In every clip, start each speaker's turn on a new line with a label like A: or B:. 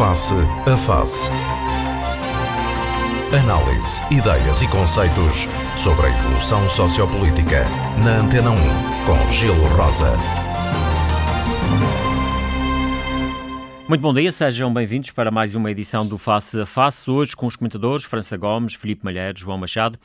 A: Face a Face. Análise, ideias e conceitos sobre a evolução sociopolítica. Na Antena 1, com Gelo Rosa.
B: Muito bom dia, sejam bem-vindos para mais uma edição do Face a Face, hoje com os comentadores França Gomes, Filipe Malheiro, João Machado.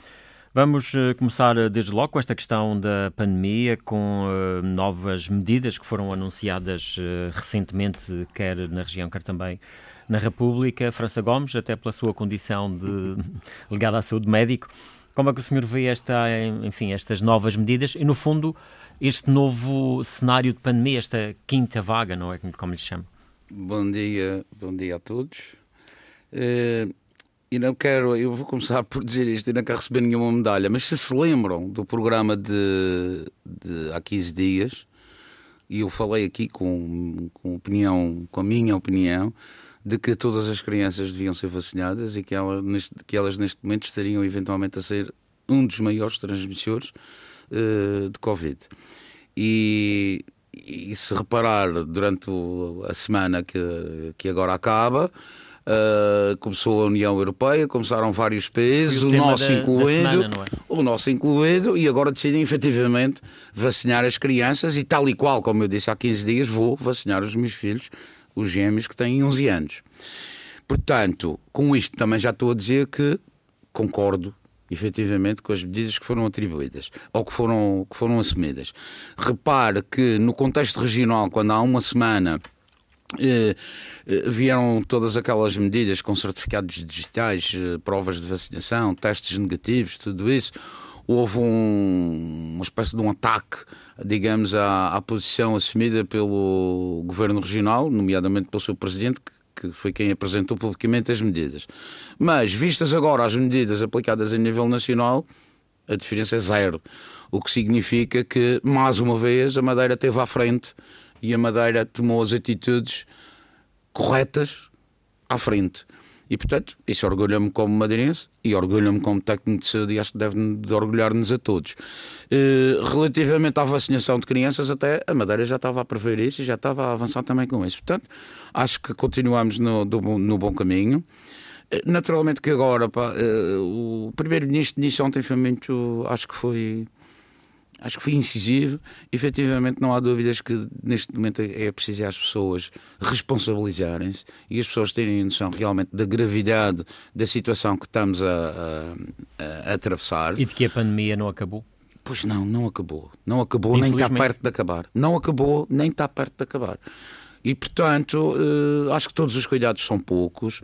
B: Vamos uh, começar uh, desde logo com esta questão da pandemia, com uh, novas medidas que foram anunciadas recentemente, quer na região, quer também na República. França Gomes, até pela sua condição de ligada à saúde médico, como é que o senhor vê esta, enfim, estas novas medidas e, no fundo, este novo cenário de pandemia, esta quinta vaga, não é como lhe chama?
C: Bom dia, bom dia a todos. Uh, e não quero, eu vou começar por dizer isto e não quero receber nenhuma medalha, mas se se lembram do programa de, de há 15 dias, e eu falei aqui com, com opinião, com a minha opinião, de que todas as crianças deviam ser vacinadas e que, ela, neste, que elas neste momento estariam eventualmente a ser um dos maiores transmissores uh, de Covid. E e se reparar durante a semana que, que agora acaba, uh, começou a União Europeia, começaram vários países, o, o nosso da, incluído, da semana, é? o nosso incluído, e agora decidem efetivamente vacinar as crianças e tal e qual, como eu disse há 15 dias, vou vacinar os meus filhos, os gêmeos que têm 11 anos. Portanto, com isto também já estou a dizer que concordo efetivamente com as medidas que foram atribuídas ou que foram, que foram assumidas. Repare que no contexto regional, quando há uma semana eh, eh, vieram todas aquelas medidas com certificados digitais, eh, provas de vacinação, testes negativos, tudo isso, houve um, uma espécie de um ataque, digamos, à, à posição assumida pelo governo regional, nomeadamente pelo seu presidente, que que foi quem apresentou publicamente as medidas. Mas, vistas agora as medidas aplicadas a nível nacional, a diferença é zero. O que significa que, mais uma vez, a Madeira esteve à frente e a Madeira tomou as atitudes corretas à frente. E, portanto, isso orgulha-me como madeirense e orgulha-me como técnico de saúde e acho que deve de orgulhar-nos a todos. Uh, relativamente à vacinação de crianças, até a Madeira já estava a prever isso e já estava a avançar também com isso. Portanto, acho que continuamos no, do, no bom caminho. Eh, naturalmente que agora, pá, uh, o primeiro-ministro disse ontem foi muito, acho que foi acho que foi incisivo. Efetivamente, não há dúvidas que neste momento é preciso as pessoas responsabilizarem-se e as pessoas terem noção realmente da gravidade da situação que estamos a, a, a, atravessar.
B: E de que a pandemia não acabou?
C: Pois não, não acabou. Não acabou, nem está perto de acabar. Não acabou, nem está perto de acabar. E, portanto, uh, acho que todos os cuidados são poucos.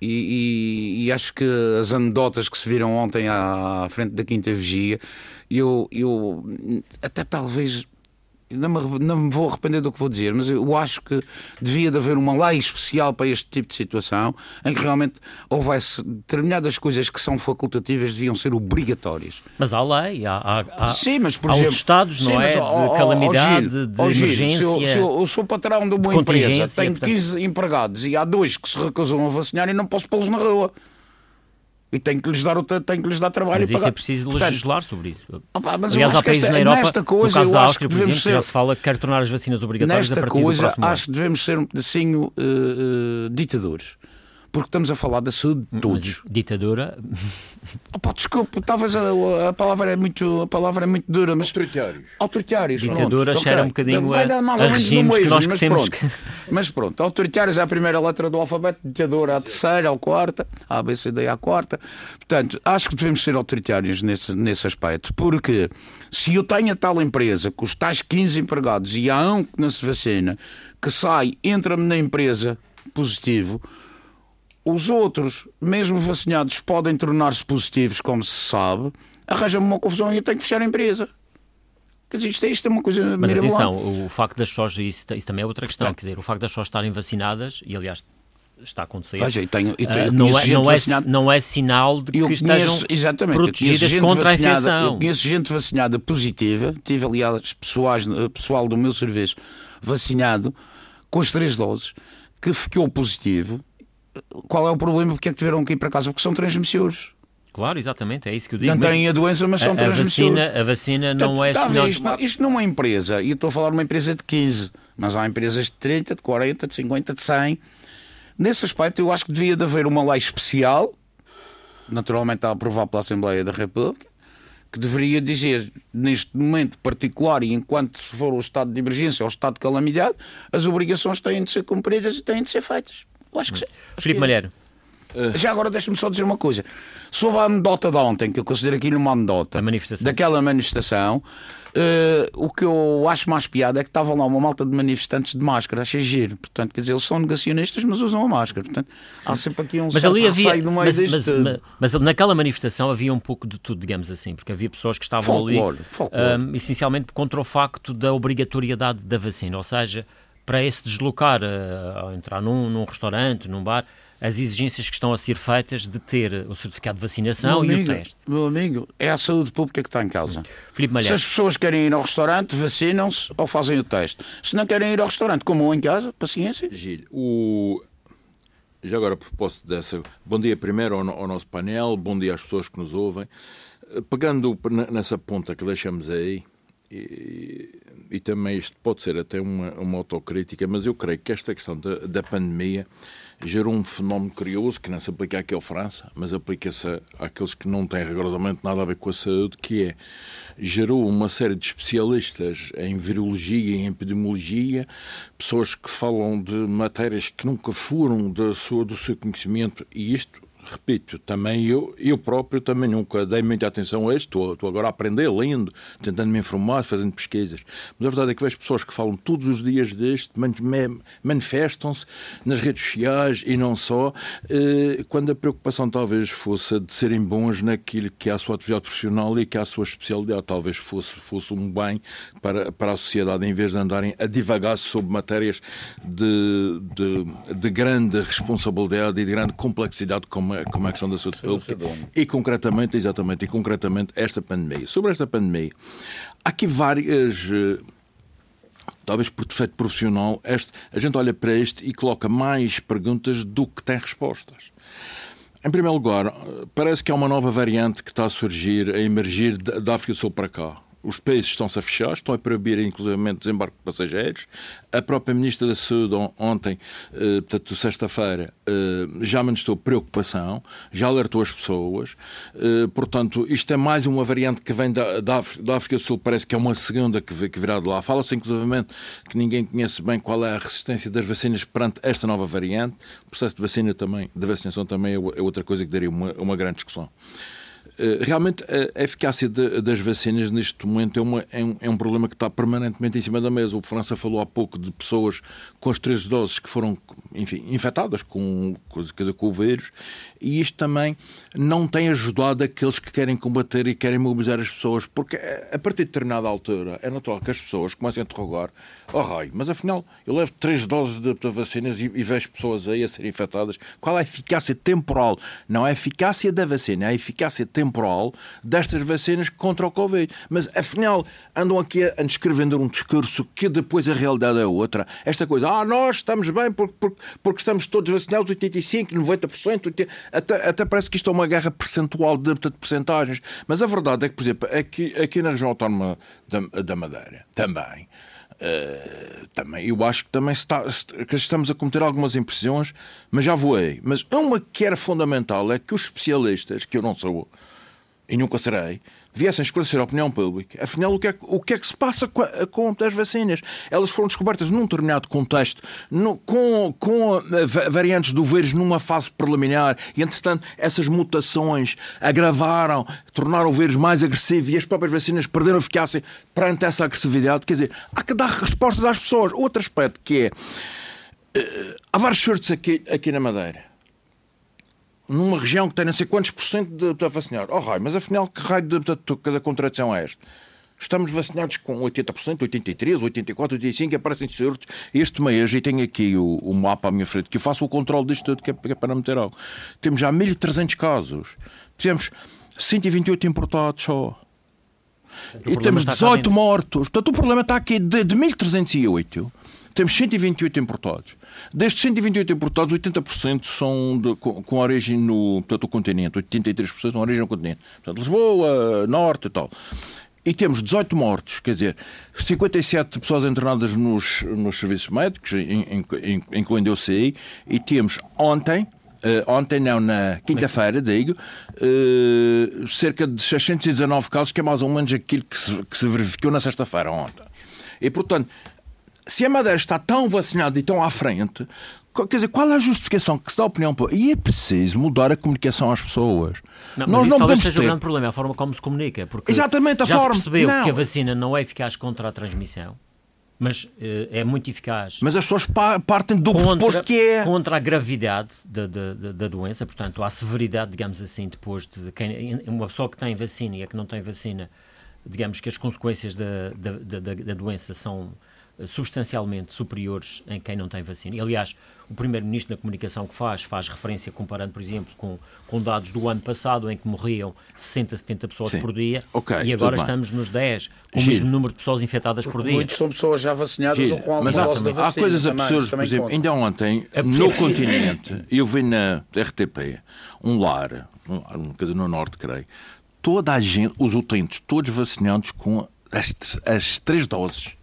C: E, e, e, acho que as anedotas que se viram ontem à, à frente da Quinta Vigia, eu, eu até talvez não me, não me vou arrepender do que vou dizer, mas eu acho que devia de haver uma lei especial para este tipo de situação, em que realmente houvesse determinadas coisas que são facultativas deviam ser obrigatórias.
B: Mas há lei, há, há,
C: sim, mas, por
B: há
C: exemplo,
B: os Estados, não sim, é? de calamidade, de emergência.
C: se, eu, se, eu, eu sou patrão de uma empresa, tenho 15 empregados e há dois que se recusam a vacinar e não posso pô-los na rua. E tem que lhes dar, tenho que lhes dar trabalho
B: mas
C: isso
B: pagar. é preciso legislar sobre isso.
C: Opa, mas
B: Aliás, há países
C: esta,
B: na Europa,
C: nesta coisa,
B: no caso da Áustria,
C: que
B: por exemplo,
C: ser,
B: já se fala que quer tornar as vacinas obrigatórias
C: nesta
B: a partir
C: coisa,
B: do próximo
C: acho que devemos ser um pedacinho uh, uh, ditadores porque estamos a falar da saúde de todos.
B: Mas ditadura.
C: Opa, desculpe, talvez a, a, palavra é muito, a palavra é muito dura, mas.
D: Autoritários.
C: Autoritários.
B: Ditadura
C: pronto,
B: cheira
C: okay.
B: um bocadinho
C: Vai
B: a,
C: mais
B: a regimes mesmo, que nós
C: mas
B: temos.
C: Pronto. mas pronto, autoritários é a primeira letra do alfabeto, ditadura a terceira, a quarta, a B, C, D é a quarta. Portanto, acho que devemos ser autoritários nesse, nesse aspecto, porque se eu tenho a tal empresa com os tais 15 empregados e há um que não se vacina, que sai, entra-me na empresa positivo os outros, mesmo vacinados, podem tornar-se positivos, como se sabe, arranja-me uma confusão e eu tenho que fechar a empresa. Quer dizer, isto é, isto é uma coisa
B: Mas atenção, o facto das pessoas, isso, isso, também é outra questão, quer dizer, o facto das pessoas estarem vacinadas, e aliás está a acontecer,
C: Veja, eu tenho, eu tenho,
B: uh, não, é, não, é, não é sinal de que
C: eu
B: estejam
C: conheço, exatamente,
B: protegidas contra a infecção.
C: Eu conheço gente vacinada positiva, tive aliás pessoas, pessoal do meu serviço vacinado com as três doses, que ficou positivo, qual é o problema? Porque é que tiveram que ir para casa? Porque são transmissores.
B: Claro, exatamente, é isso que eu digo.
C: Não têm a doença, mas são
B: a,
C: transmissores.
B: A vacina, a vacina não é
C: sinal... Isto, isto não é empresa, e eu estou a falar de uma empresa de 15, mas há empresas de 30, de 40, de 50, de 100. Nesse aspecto, eu acho que devia de haver uma lei especial, naturalmente a aprovar pela Assembleia da República, que deveria dizer, neste momento particular e enquanto for o estado de emergência ou o estado de calamidade, as obrigações têm de ser cumpridas e têm de ser feitas. Eu acho que sim.
B: Filipe Malheiro.
C: Já agora deixa-me só dizer uma coisa. Sobre a anedota de ontem, que eu considero aquilo uma anedota,
B: manifestação.
C: daquela manifestação, eh, o que eu acho mais piada é que estava lá uma malta de manifestantes de máscara, achei giro. Portanto, quer dizer, eles são negacionistas, mas usam a máscara. Portanto, há sempre aqui um
B: Mas
C: certo
B: ali havia.
C: no meio
B: Mas, mas- mas- mas naquela manifestação havia um pouco de tudo, digamos assim, porque havia pessoas que estavam
C: Folclore,
B: ali
C: folclore.
B: hum, essencialmente contra o facto da obrigatoriedade da vacina, ou seja, para esse deslocar, eh, ao entrar num, num restaurante, num bar, as exigências que estão a ser feitas de ter o certificado de vacinação
C: meu
B: e
C: amigo,
B: o teste.
C: Meu amigo, é a saúde pública que está em causa.
B: Filipe
C: Se
B: Malheiro.
C: as pessoas querem ir ao restaurante, vacinam-se ou fazem o teste. Se não querem ir ao restaurante, comam em casa, paciência.
D: Gil, o... já agora a propósito dessa, bom dia primeiro ao, no- ao nosso painel, bom dia às pessoas que nos ouvem. Eh, Pegando nessa ponta que deixamos aí, e, e também isto pode ser até uma, uma autocrítica, mas eu creio que esta questão da, da pandemia gerou um fenómeno curioso que não se aplica aqui à França, mas aplica-se àqueles que não têm rigorosamente nada a ver com a saúde, que é gerou uma série de especialistas em virologia e em epidemiologia, pessoas que falam de matérias que nunca foram da sua, do seu conhecimento, e isto repito, também eu, eu próprio também nunca dei muita atenção a isto, estou, agora a aprender, lendo, tentando me informar, fazendo pesquisas. Mas a verdade é que vejo pessoas que falam todos os dias me- manifestam-se nas redes sociais e não só, eh, quando a preocupação talvez fosse de serem bons naquilo que é a sua atividade profissional e que é a sua especialidade, talvez fosse, fosse um bem para, para a sociedade, em vez de andarem a divagar sobre matérias de, de, de grande responsabilidade e de grande complexidade como como a questão da saúde pública e concretamente, exatamente, e concretamente esta pandemia. Sobre esta pandemia, há aqui várias eh, talvez por defeito profissional, este, a gente olha para este e coloca mais perguntas do que tem respostas. Em primeiro lugar, eh, parece que há uma nova variante que está a surgir, a emergir da África do Sul para cá. Os países estão-se a fechar, estão a proibir inclusive desembarque de passageiros. A própria Ministra da Saúde on- ontem, eh, portanto, sexta-feira, eh, já manifestou preocupação, já alertou as pessoas. Eh, portanto, isto é mais uma variante que vem da, África, do Sul, parece que é uma segunda que, vi- que virá de lá. Fala-se inclusive que ninguém conhece bem qual é a resistência das vacinas perante esta nova variante. O processo de vacina também, de vacinação também é é outra coisa que daria uma, uma grande discussão. Eh, Realmente, a eficácia de- das vacinas neste momento é, uma- é um, é um problema que está permanentemente em cima da mesa. O França falou há pouco de pessoas com as três doses que foram, enfim, infectadas com, com, com o vírus, e isto também não tem ajudado aqueles que querem combater e querem mobilizar as pessoas, porque a a partir de determinada altura é natural que as pessoas comecem a interrogar: oh, raio, mas afinal eu levo três doses de, de vacinas e, e vejo pessoas aí a serem infectadas. Qual é a eficácia temporal? Não é a eficácia da vacina, é a eficácia temporal destas vacinas contra o Covid. Mas afinal andam aqui a, descrevendo um discurso que depois a realidade é outra. Esta coisa, ah, nós estamos bem porque, porque, porque estamos todos vacinados, 85%, 90%, 80%, até, até parece que isto é uma guerra percentual de, de percentagens. Mas a verdade é que, por exemplo, aqui, aqui na região autónoma da, da Madeira, também. Uh, também, eu acho que também está, que estamos a cometer algumas impressões, mas já voei. Mas uma que era fundamental é que os especialistas, que eu não sou e nunca serei, viessem esclarecer a opinião pública. Afinal, o que é, o que, é que se passa com, com as vacinas? Elas foram descobertas num determinado contexto, no- com, com eh, va- variantes do vírus numa fase preliminar, e entretanto essas mutações agravaram, tornaram o vírus mais agressivo e as próprias vacinas perderam eficácia perante essa agressividade. Quer dizer, há que dar respostas às pessoas. Outro aspecto que é. eh, há vários surtos aqui, aqui na Madeira numa região que tem não sei quantos por cento de, de vacinar. Oh, raio, mas afinal, que raio de, de, de, de contradição é esta? Estamos vacinados com 80%, 83%, 84%, 85%, aparecem surtos. Este mês, e tenho aqui o, o mapa à minha frente, que eu faço o controle disto tudo, que é, que é para não meter algo. Temos já 1.300 casos. Tivemos 128 importados só. E temos
B: está cá
D: 18
B: dentro.
D: mortos. Portanto, o problema está aqui de, de 1308. Temos 128 importados. Destes 128 importados, 80% são de, com, com origem no portanto, o continente. 83% são origem no continente. Portanto, Lisboa, Norte e tal. e temos 18 mortos, quer dizer, 57 pessoas internadas nos, nos serviços médicos, incluindo o CI, e temos ontem, Uh, ontem não, na quinta-feira, digo, uh, cerca de 619 casos, que é mais ou menos aquilo que se, que se verificou na sexta-feira ontem. E, portanto, se a Madeira está tão vacinada e tão à frente, quer dizer, qual é a justificação que se dá a opinião? E é preciso mudar a comunicação às pessoas.
B: Não, Nós isso não talvez seja ter... o grande problema, a forma como se comunica. Porque
D: Exatamente, a
B: já
D: forma.
B: se percebeu não. que a vacina não é eficaz contra a transmissão. Mas uh, é muito eficaz.
D: Mas as pessoas partem do pressuposto que é.
B: Contra a gravidade da, da, da, doença, portanto, a severidade, digamos assim, depois de quem, uma pessoa que tem vacina e a que não tem vacina, digamos que as consequências da, da, da, da doença são substancialmente superiores em quem não tem vacina. E, aliás, o Primeiro-Ministro na comunicação que faz, faz referência, comparando, por exemplo, com, com dados do ano passado, em que morriam 60, 70 pessoas Sim. por dia, okay, e agora estamos nos 10, com Giro. o mesmo número de pessoas infectadas Porque por dia.
C: Muitos são pessoas já vacinadas Giro. ou com alguma dose da vacina.
D: Há coisas absurdas, por exemplo, ainda ontem, é no continente, eu vi na RTP um lar, um, dizer, no Norte, creio, toda a gente, os utentes, todos vacinados com as, as três doses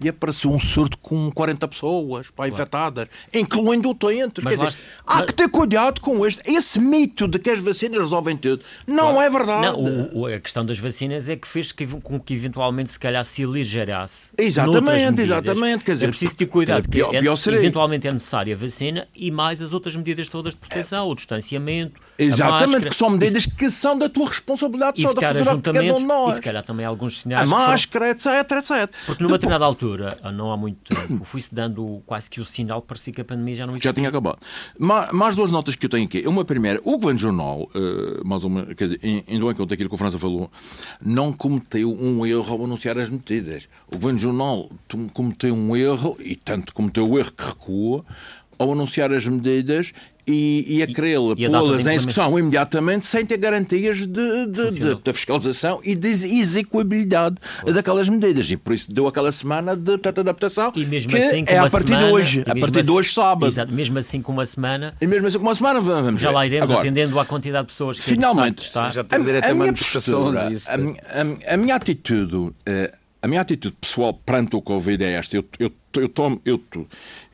D: e apareceu um surto com 40 pessoas pá, infectadas, incluindo utentes. Quer dizer, há mas... que ter cuidado com este. Esse mito de que as vacinas resolvem tudo não claro. é verdade.
B: Não, o, a questão das vacinas é que fez que, com que eventualmente se calhar se aligerasse.
D: Exatamente, exatamente. Quer dizer,
B: é preciso ter cuidado, pior, pior é, eventualmente é necessária a vacina e mais as outras medidas todas de proteção, é. o distanciamento.
D: Exatamente, que são medidas que são da tua responsabilidade, só da responsabilidade de cada um de nós.
B: E se calhar também alguns sinais.
D: A máscara, foram... etc, etc.
B: Porque numa determinada altura altura, não há muito tempo, foi-se dando quase que o sinal parecia que a pandemia já não existia.
D: Já tinha acabado. Mais duas notas que eu tenho aqui. Uma primeira, o Governo Jornal, uh, mais uma, quer dizer, indo em conta aquilo que o França falou, não cometeu um erro ao anunciar as medidas. O Governo Jornal cometeu um erro, e tanto cometeu o erro que recua, ao anunciar as medidas e, e a querê-la pô-las em execução imediatamente sem ter garantias de, de, de, de fiscalização e de execuibilidade daquelas medidas. E por isso deu aquela semana de portanto, adaptação
B: e mesmo
D: que
B: assim,
D: é a partir semana, de hoje. A partir assim, de hoje, sábado.
B: Exato, mesmo assim com uma semana.
D: E mesmo assim com uma semana, vamos
B: Já lá iremos Agora, atendendo à quantidade de pessoas que
D: finalmente,
B: está.
C: Já tem direito a, a.
D: Postura, a, a, a minha atitude. Uh, a minha atitude pessoal perante o Covid é esta. Eu, eu, eu tomo, eu,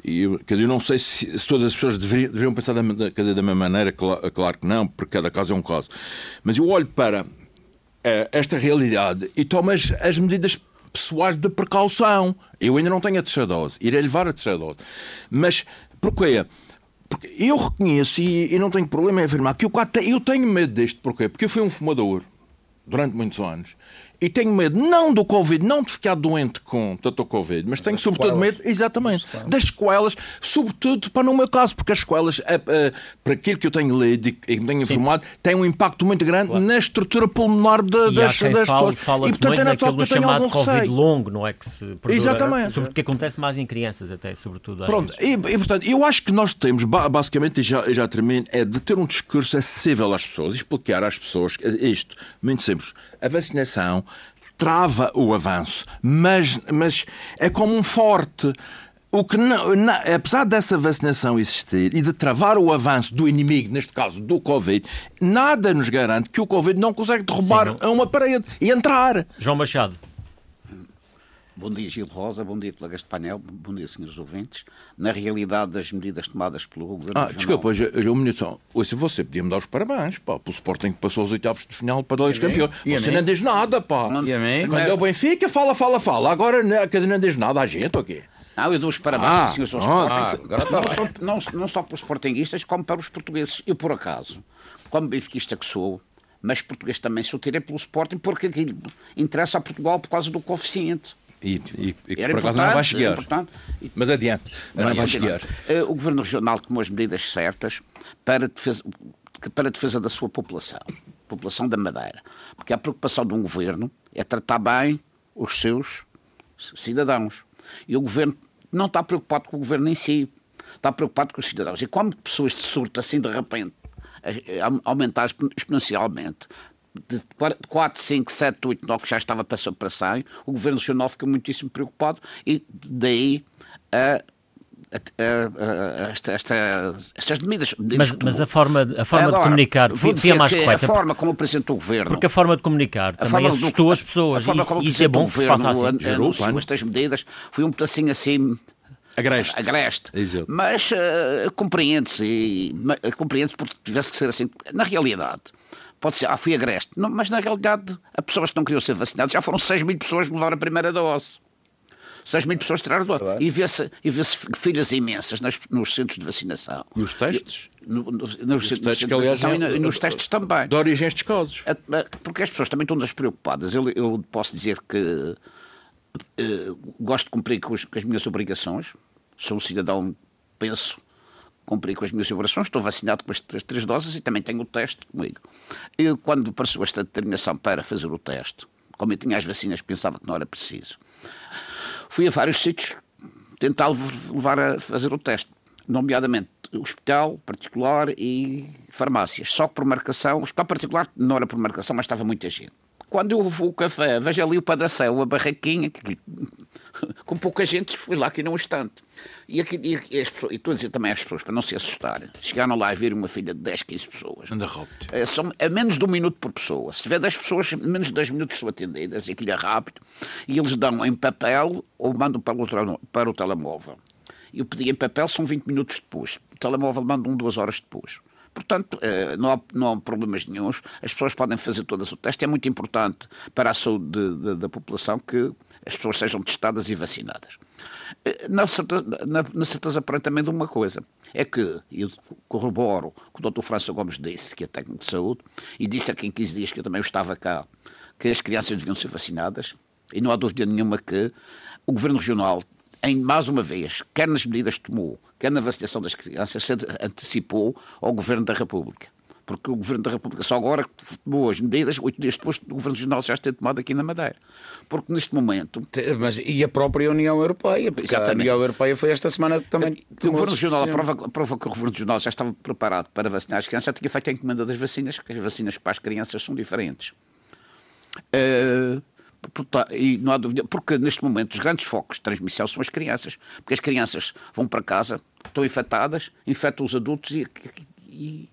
D: eu, quer dizer, eu não sei se, se todas as pessoas deveriam, deveriam pensar da, dizer, da mesma maneira, claro, claro, que não, porque cada caso é um caso. Mas eu olho para é, esta realidade e tomo as, as medidas pessoais de precaução. Eu ainda não tenho a terceira dose, irei levar a terceira dose. Mas porquê? Porque eu reconheço e, e não tenho problema em afirmar que eu, eu tenho medo deste. Porquê? Porque eu fui um fumador durante muitos anos e tenho medo não do Covid, não de ficar doente com tanto o Covid, mas tenho das sobretudo medo, exatamente, das sequelas, sobretudo para no meu caso, porque as sequelas, eh, eh, para aquilo que eu tenho lido e que tenho informado, têm um impacto muito grande claro. na estrutura pulmonar de, das, das
B: fala,
D: pessoas.
B: Fala e portanto é natural que eu tenha algum Covid receio. longo, não é que se perdura,
D: Exatamente.
B: Sobretudo que acontece mais em crianças até, sobretudo.
D: Pronto, e, e, portanto, eu acho que nós temos, basicamente, e já, já termino, é de ter um discurso acessível às pessoas, explicar às pessoas isto, muito simples, a vacinação trava o avanço, mas, mas é como um forte. O que não, não, apesar dessa vacinação existir e de travar o avanço do inimigo, neste caso do Covid, nada nos garante que o Covid não consegue derrubar Sim, não. uma parede e entrar.
B: João Machado.
E: Bom dia, Gil Rosa, bom dia, colegas de painel, bom dia, senhores ouvintes. Na realidade das medidas tomadas pelo Governo
D: Ah, desculpa, um minuto só. Hoje você podia-me dar os parabéns, pá, pelo Sporting que passou os oitavos de final para dois campeões. Você não diz nada, pá.
C: E a mim?
D: Quando é o Benfica, fala, fala, fala. Agora, quer dizer, não diz nada à gente, ok?
E: Não, eu dou os parabéns, ah, senhores ao Sporting. Ah, não, só, não, não só para os sportinguistas, como para os portugueses. Eu, por acaso, como benfiquista que sou, mas português também sou, tirei pelo Sporting porque aquilo interessa a Portugal por causa do coeficiente.
D: E, e, e por acaso não vai chegar. Mas adiante, mas não vai chegar.
E: Eh, o Governo Regional tomou as medidas certas para defesa, para a defesa da sua população, população da Madeira. Porque a preocupação de um governo é tratar bem os seus cidadãos. E o governo não está preocupado com o governo em si, está preocupado com os cidadãos. E como pessoas de surto, assim de repente, aumentar exponencialmente, de 4, 5, 7, 8, 9 que já estava para, para 100, o Governo Nacional fica muitíssimo preocupado e daí a, esta, esta, estas medidas.
B: medidas mas, mas a forma, a forma Agora, de comunicar foi, a mais correta.
E: A forma como apresentou o governo.
B: Porque a forma de comunicar também assustou do, as pessoas. E isso, é bom que se assim.
E: Anunciou estas medidas foi um pedacinho assim
D: Agreste.
E: Agreste. Exato. Mas uh, compreende-se, compreende-se porque tivesse que ser assim. Na realidade, pode ser, ah, fui agreste. Não, mas na realidade, as pessoas que não queriam ser vacinadas já foram 6 mil pessoas que levaram a primeira dose. 6 mil pessoas tiraram dose. E vê-se vê filas imensas nas, nos centros de vacinação.
D: E os testes?
E: No, no, nos, nos centros de vacinação e, e, nos testes também.
D: De estes casos.
E: Porque as pessoas também estão despreocupadas. Eu, eu posso dizer que Uh, gosto de cumprir com, com, as minhas obrigações. Sou um cidadão, penso, cumprir com as minhas obrigações. Estou vacinado com as, três doses e também tenho o teste comigo. E quando apareceu esta determinação para fazer o teste, como eu tinha as vacinas, pensava que não era preciso. Fui a vários sítios tentar levar a fazer o teste, nomeadamente hospital particular e farmácias. Só que por marcação, o hospital particular não era por marcação, mas estava muita gente quando eu vou ao café, vejo ali o Padacel, a barraquinha, que, com pouca gente, fui lá aqui num instante. E, aqui, e, e, as pessoas, e estou a dizer também às pessoas, para não se assustarem, chegaram lá a ver uma filha de 10, 15 pessoas.
D: Anda rápido. É,
E: são, é menos de um minuto por pessoa. Se tiver 10 pessoas, menos de 10 minutos são atendidas, e aquilo é rápido. E eles dão em papel ou mandam para o, para o telemóvel. Eu pedi em papel, são 20 minutos depois. O telemóvel manda um, duas horas depois. Portanto, eh, não há, não há problemas nenhums, as pessoas podem fazer todas o teste. É muito importante para a saúde de, de, da população que as pessoas sejam testadas e vacinadas. Eh, na certeza, na, na certeza também de uma coisa, é que eu corroboro o que o Dr. França Gomes disse, que é técnico de saúde, e disse em 15 dias que eu também estava cá, que as crianças deviam ser vacinadas, e não há dúvida nenhuma que o Governo Regional em mais uma vez, quer nas medidas que tomou, quer na vacinação das crianças, se antecipou ao Governo da República. Porque o Governo da República só agora tomou as medidas, oito dias depois do Governo Regional já ter tomado aqui na Madeira. Porque neste momento.
C: Mas e a própria União Europeia? Porque Exatamente. a União Europeia foi esta semana também.
E: O Governo Regional, a prova, que o Governo Regional já estava preparado para vacinar as crianças, já tinha feito a encomenda das vacinas, que as vacinas para as crianças são diferentes. Uh, e não há dúvida, porque neste momento os grandes focos de transmissão são as crianças, porque as crianças vão para casa, estão infectadas, infectam os adultos e, e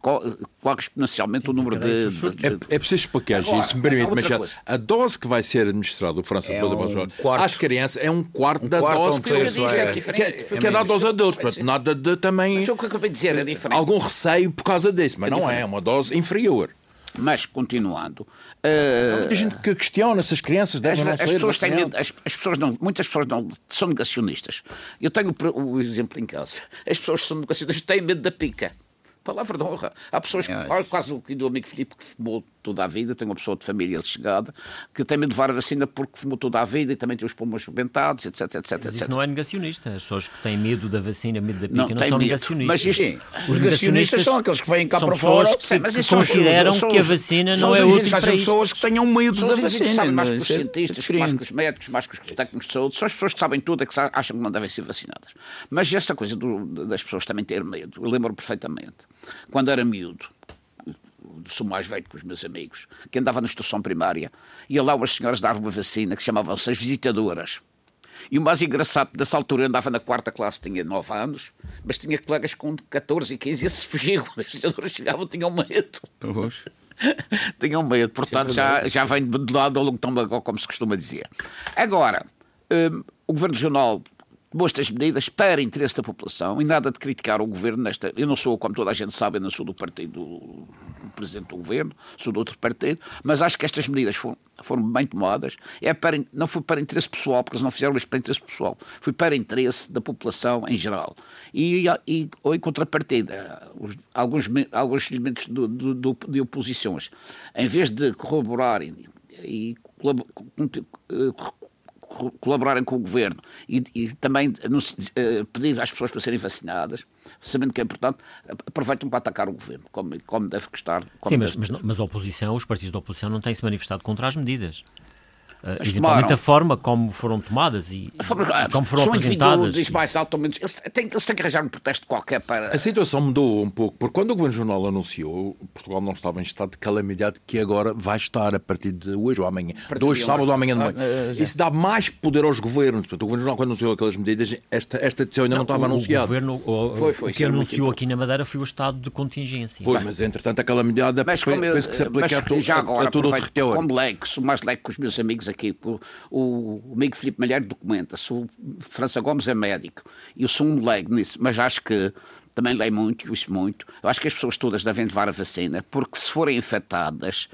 E: corre exponencialmente o número de, de...
D: É, é, preciso explicar Agora, se me permite, mas já, a dose que vai ser administrada do França é um às crianças é um quarto um da quarto dose que,
E: é, é, que, é,
D: que é dada aos adultos. Portanto, nada de também.
E: Mas o que eu acabei de dizer é diferente.
D: Algum receio por causa disso, mas é não é, é uma dose inferior.
E: Mas, continuando.
D: Uh, Há muita gente que questiona se as crianças devem
E: as, as pessoas têm medo, as, as, pessoas não, Muitas pessoas não são negacionistas. Eu tenho o, exemplo em casa. As pessoas são negacionistas têm medo da pica. Palavra de honra. Há pessoas que, olha, quase o do amigo Filipe que fumou toda a vida, tem uma pessoa de família chegada, que tem medo de levar a vacina porque fumou toda a vida e também tem os pulmões rebentados, etc, etc,
B: Mas
E: etc.
B: Isso não é negacionista. As pessoas que têm medo da vacina, medo da pica, não, não são medo. negacionistas.
C: Mas sim, os negacionistas são aqueles que vêm cá para fora
B: que, mas que consideram são, que a vacina não é útil para
C: São pessoas que tenham medo da vacina.
E: Sabem mais que os cientistas, mais que os médicos, mais que os técnicos de saúde. São as pessoas que sabem tudo e que acham que não devem ser vacinadas. Mas esta coisa do, das pessoas também ter medo, eu lembro perfeitamente. Quando era miúdo, sou mais velho que os meus amigos, que andava na estação primária, ia lá umas senhoras dar uma vacina que chamavam-se as visitadoras. E o mais engraçado, nessa altura andava na quarta classe, tinha 9 anos, mas tinha colegas com 14 e 15 e esses fugiam. As visitadoras chegavam, tinham medo. tinham medo, portanto já, já vem de lado ao longo de como se costuma dizer. Agora, um, o Governo Regional tomou estas medidas para interesse da população e nada de criticar o governo nesta. Eu não sou, como toda a gente sabe, eu não sou do partido do, presidente do governo, sou de outro partido, mas acho que estas medidas foram, foram bem tomadas. É para, não foi para interesse pessoal, porque eles não fizeram isto para interesse pessoal, foi para interesse da população em geral. E, e ou em contrapartida, os, alguns, alguns elementos do, do, do, de oposições, em vez de corroborarem e colaborarem com o governo e, e também uh, pedir às pessoas para serem vacinadas, sabendo que é importante, aproveitam para atacar o governo, como, como deve custar.
B: Como Sim, mas, mas, mas, a oposição, os partidos da oposição não têm se manifestado contra as medidas. Uh, eventualmente a forma como foram tomadas e, forma, e como foram apresentadas.
E: diz mais alto menos. Eles têm, eles têm que arranjar um protesto qualquer para.
D: A situação mudou um pouco, porque quando o Governo Jornal anunciou, Portugal não estava em estado de calamidade que agora vai estar a partir de hoje ou amanhã. De hoje, sábado ou amanhã de manhã. Ah, uh, Isso dá mais poder aos governos. Portanto, o Governo Jornal, quando anunciou aquelas medidas, esta, esta decisão ainda não, não estava
B: o
D: anunciada.
B: Governo, o, foi, foi, o que anunciou aqui na Madeira foi o estado de contingência.
D: Pois, mas entretanto a calamidade
E: mas,
D: penso
E: eu,
D: que se aplica a,
E: já agora, a todo o território. Como leque, mais leque com os meus amigos aqui, o, o amigo Filipe Malheiro documenta-se, o França Gomes é médico, e eu sou um leigo nisso, mas acho que também leio muito, isso muito. Eu acho que as pessoas todas devem levar a vacina, porque se forem infectadas,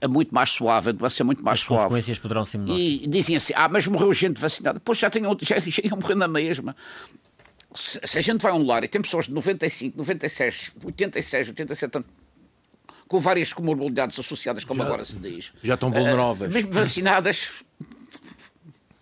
E: é muito mais suave, vai ser muito mais
B: As
E: suave. As
B: consequências poderão ser menores.
E: E dizem assim, ah, mas morreu gente vacinada. Pois já, tenho, já, já iam morrer na mesma. Se, se, a gente vai a um lar e tem pessoas de 95, 96, 86, 87 anos com várias comorbilidades associadas, como já, agora se diz.
D: Já estão vulneráveis.
E: Uh, mesmo vacinadas.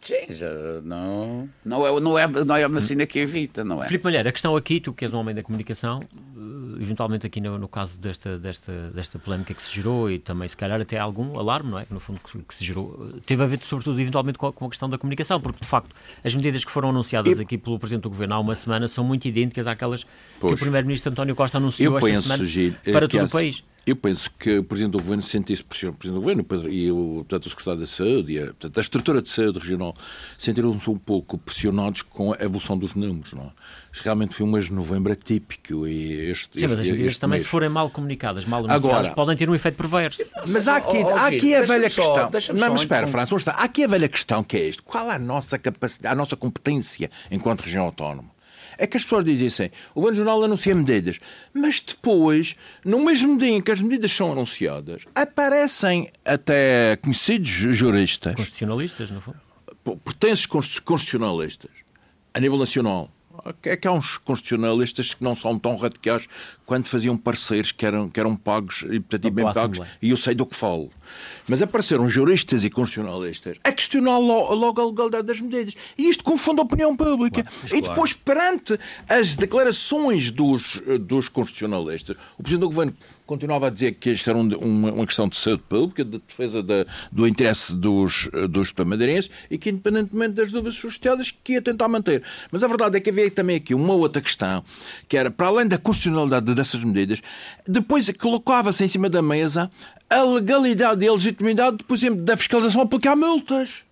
C: Sim, já não.
E: Não é, não, é, não é a vacina que evita, não é?
B: Filipe Malheiro, a questão aqui, tu que és um homem da comunicação, eh, eventualmente aqui no, no, caso desta, desta, desta polémica que se gerou e também se calhar até algum alarme, não é? Que no fundo que, que se gerou, eh, teve a ver sobretudo eventualmente com a, com a, questão da comunicação, porque de facto as medidas que foram anunciadas e... aqui pelo Presidente do Governo há uma semana são muito idêntantes àquelas pois. que o Primeiro-Ministro António Costa anunciou
D: Eu
B: esta semana
D: eh,
B: para todo o país.
D: Eu penso que o Presidente do Governo sente-se pressionado, o Presidente do Governo e o, portanto, o Secretário da Saúde e a, portanto, a estrutura de saúde regional sentiram-se um pouco pressionados com a evolução dos números. Não é? Realmente foi um mês de novembro atípico e este
B: Sim, mas as medidas também mês. se forem mal comunicadas, mal anunciadas, Agora, podem ter um efeito perverso.
D: Mas há aqui, oh, há aqui a velha só, questão. Não, mas espera. François, há aqui a velha questão que é isto. Qual é a nossa capacidade, a nossa competência enquanto região autónoma? É que as pessoas dizem assim: o Governo Jornal anuncia medidas, mas depois, no mesmo dia em que as medidas são anunciadas, aparecem até conhecidos juristas.
B: Constitucionalistas, no fundo.
D: Pertences constitucionalistas, a nível nacional. É que há uns constitucionalistas que não são tão radicais quando faziam parceiros que eram, que eram pagos e, portanto, e bem pagos, e eu sei do que falo. Mas apareceram juristas e constitucionalistas a questionar logo a legalidade das medidas. E isto confunde a opinião pública. Claro, e depois, claro. perante as declarações dos, dos constitucionalistas, o Presidente do Governo continuava a dizer que isto era uma, uma questão de saúde pública, de defesa da, do interesse dos, dos madeirenses e que, independentemente das dúvidas suscitadas, que ia tentar manter. Mas a verdade é que havia também aqui uma outra questão, que era, para além da constitucionalidade dessas medidas, depois colocava-se em cima da mesa a legalidade e a legitimidade, por exemplo, da fiscalização aplicar multas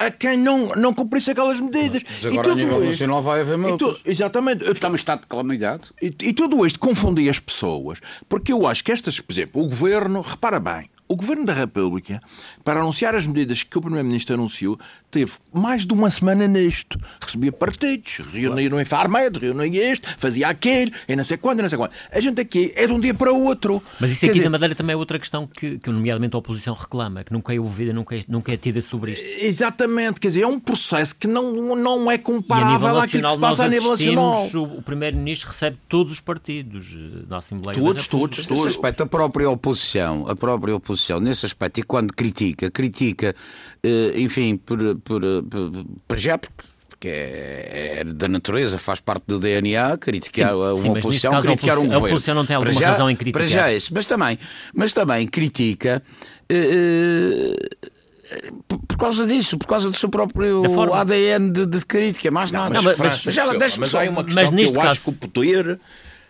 D: a quem não, não cumprisse aquelas medidas.
C: Mas agora e tudo a nível isto, nacional vai haver multas.
D: Tu, exatamente.
E: Estamos em estado de calamidade.
D: E, e tudo isto confundia as pessoas, porque eu acho que estas, por exemplo, o governo, repara bem, o Governo da República, para anunciar as medidas que o Primeiro-Ministro anunciou, teve mais de uma semana nisto. Recebia partidos, reuniram em Farmed, reunia este, fazia aquele, e não sei quando, e não sei quando. A gente aqui é de um dia para o outro.
B: Mas isso Quer aqui dizer... da Madeira também é outra questão que, que, nomeadamente, a oposição reclama, que nunca é ouvida, nunca é, nunca é tida sobre isto.
D: Exatamente, quer dizer, é um processo que não, não é comparável àquilo que se passa a nível nacional.
B: O, o Primeiro-Ministro recebe todos os partidos eh, da Assembleia
D: todos,
B: da
D: Todos, todos.
C: Nesse aspecto, a própria oposição, a própria oposição oposição nesse aspecto e quando critica, critica, eh, enfim, por, por, por, por já porque que é, é, da natureza, faz parte do DNA, criticar sim, uma sim, oposição, caso, criticar um governo. A
B: oposição não tem alguma já, razão em criticar.
C: Para já isso, mas também, mas também critica. Uh, por causa disso, por causa do seu próprio ADN de, de crítica, mais nada.
D: Não, mas, mas, mas, já, mas há uma questão que eu caso... acho que o poder,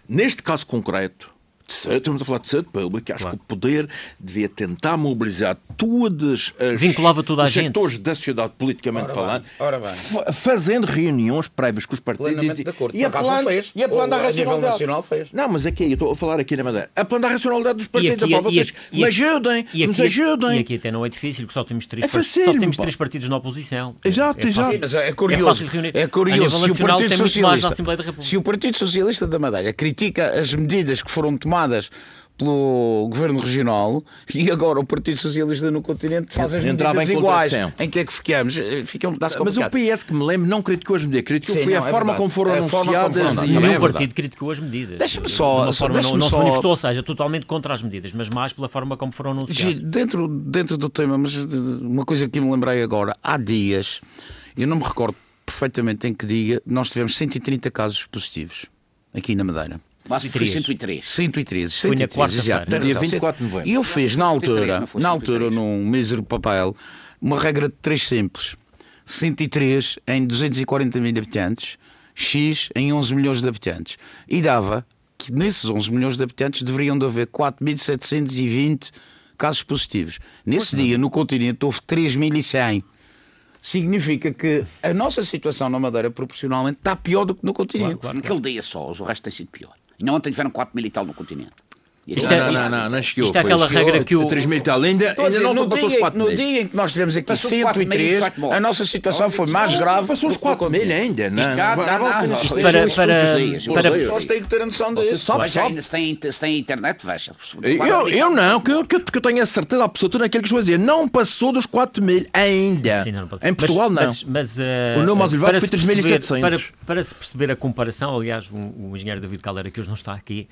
D: neste caso concreto, estamos a falar de saúde pública, acho claro. que o poder devia tentar mobilizar todas as
B: Vinculava toda a
D: os
B: gente.
D: setores da sociedade politicamente
C: ora
D: falando, bem, fazendo reuniões prévias com os partidos
C: e,
D: e apelando,
C: fez.
D: e apelando
C: à
D: racionalidade.
C: nacional fez.
D: Não, mas aqui, eu estou a falar aqui na Madeira, apelando à racionalidade dos partidos. Aqui, vocês e, me ajudem,
B: e
D: nos ajudem.
B: E aqui até não é difícil, porque só temos três,
D: é
B: só temos três partidos na oposição.
D: Exato,
C: é
D: exato.
C: Mas é curioso, é curioso se o Partido Socialista, se o Partido Socialista da Madeira critica as medidas que foram tomadas pelo Governo Regional e agora o Partido Socialista no continente faz as medidas em iguais. Em que é que ficamos? Eh, fica um
D: Mas o PS, que me lembro, não criticou as medidas, criticou Sim, foi não, a é forma como foram é anunciadas.
B: E nenhum é partido criticou as medidas.
C: Deixa-me só...
B: De forma, não, não se manifestou, ou seja, totalmente contra as medidas, mas mais pela forma como foram anunciadas.
C: Dentro, dentro do tema, mas uma coisa que me lembrei agora, há dias, eu não me recordo perfeitamente em que dia, nós tivemos 130 casos positivos aqui na Madeira.
E: Máximo foi 103.
C: 113,
B: Foi na
C: 113,
B: quarta-feira.
C: exato.
D: Dia
C: Tem razão.
D: 24 de novembro.
C: E eu fiz na
E: 103,
C: altura, na altura
E: 103.
C: num mísero papel, uma regra de três simples. 103 em 240 mil habitantes, X em 11 milhões de habitantes. E dava que nesses 11 milhões de habitantes deveriam de haver 4.720 casos positivos. Nesse dia, no continente, houve 3.100. Significa que a nossa situação na Madeira, proporcionalmente, está pior do que no continente.
E: Naquele dia só, o resto tem sido pior. E ontem tiveram 4 mil e tal no continente.
B: Isto é-
D: Não, não, não, não chegou.
B: isto é aquela regra que o-
D: a 3 mil e tal. Ainda, ainda
C: dizer,
D: não
C: no,
D: ultrapassou os
C: dia,
D: 4
C: no
D: mil.
C: dia em que nós tivemos aqui
E: Passou os quatro mil,
C: 103,
E: vai-te embora.
C: a nossa situação foi mais grave.
D: Passou os
C: do que no
D: 4 mil ainda. Não, é-
B: para- para-
E: dias.
C: temos que ter a noção disso.
D: sabe,
E: Mas
D: sabe.
E: ainda se tem, internet, veja.
D: Eu, eu não, que eu, tenho a certeza absoluta naquilo que estou a dizer. Não passou dos 4 mil ainda. Em Portugal, não.
B: Eh,
D: O número mais elevado
B: para
D: foi
B: se perceber-
D: 3.700.
B: Para, para se perceber a comparação, aliás, o, engenheiro David Caldeira, que hoje não está aqui,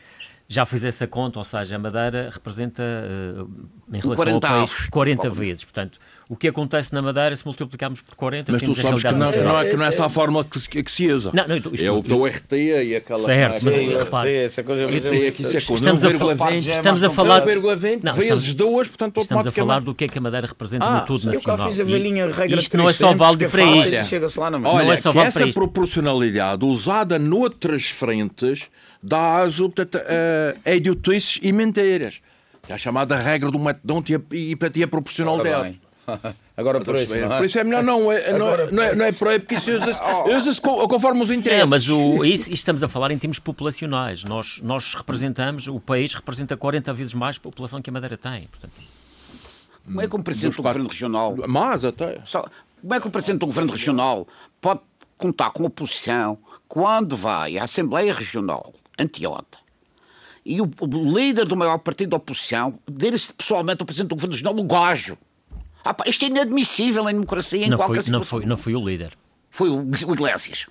B: já fez essa conta, ou seja, a Madeira representa, eh, em relação
E: 40
B: ao país,
E: avos.
B: 40 vezes. Portanto, o que acontece na Madeira, se multiplicarmos por 40,
D: Mas tu sabes que não, que não
B: nacional.
D: é, que não é essa a fórmula que se, que se usa.
B: Não, não, isto-
D: é o do RT e aquela.
B: Certo, mas repare,
C: Essa coisa
D: RT aqui, isso é
B: Estamos a
D: 1,20,
B: falar- estamos a falar-
D: 1,20
B: Não,
D: vezes
B: estamos-
D: 2, portanto,
B: estamos a falar do que é que a Madeira representa
D: Ah,
B: no tudo
C: Eu cá
B: nacional.
C: fiz a velhinha regra
B: isto não é só válido
C: é
B: para
C: fácil
B: isto.
C: Chega-se lá na mão.
B: Olha, é
D: essa proporcionalidade usada noutras frentes dá aso portanto, a, a idiotices e mentiras. É a chamada regra do metodonte e a- e a, e a proporcionalidade.
C: Agora por isso. não é?
D: Por isso é melhor não, é, não, é- não, é, não é por aí, porque isso usa-se usa co- conforme os
B: É,
D: interesses.
B: mas o, isso, isto estamos a falar em termos populacionais. Nós, nós representamos, o país representa 40 vezes mais população que a Madeira tem. Portanto,
E: Como é que um presidente do governo regional
D: Mas até.
E: Como é que o Presidente do Governo Regional pode contar com a oposição quando vai à Assembleia Regional, anteontem, e o, o líder do maior partido da oposição dir-se pessoalmente ao Presidente do Governo Regional o gajo? Ah, pá, isto é inadmissível em democracia, em
B: não,
E: qualquer
B: foi, não, foi, não foi o líder.
E: Foi o, o Iglesias.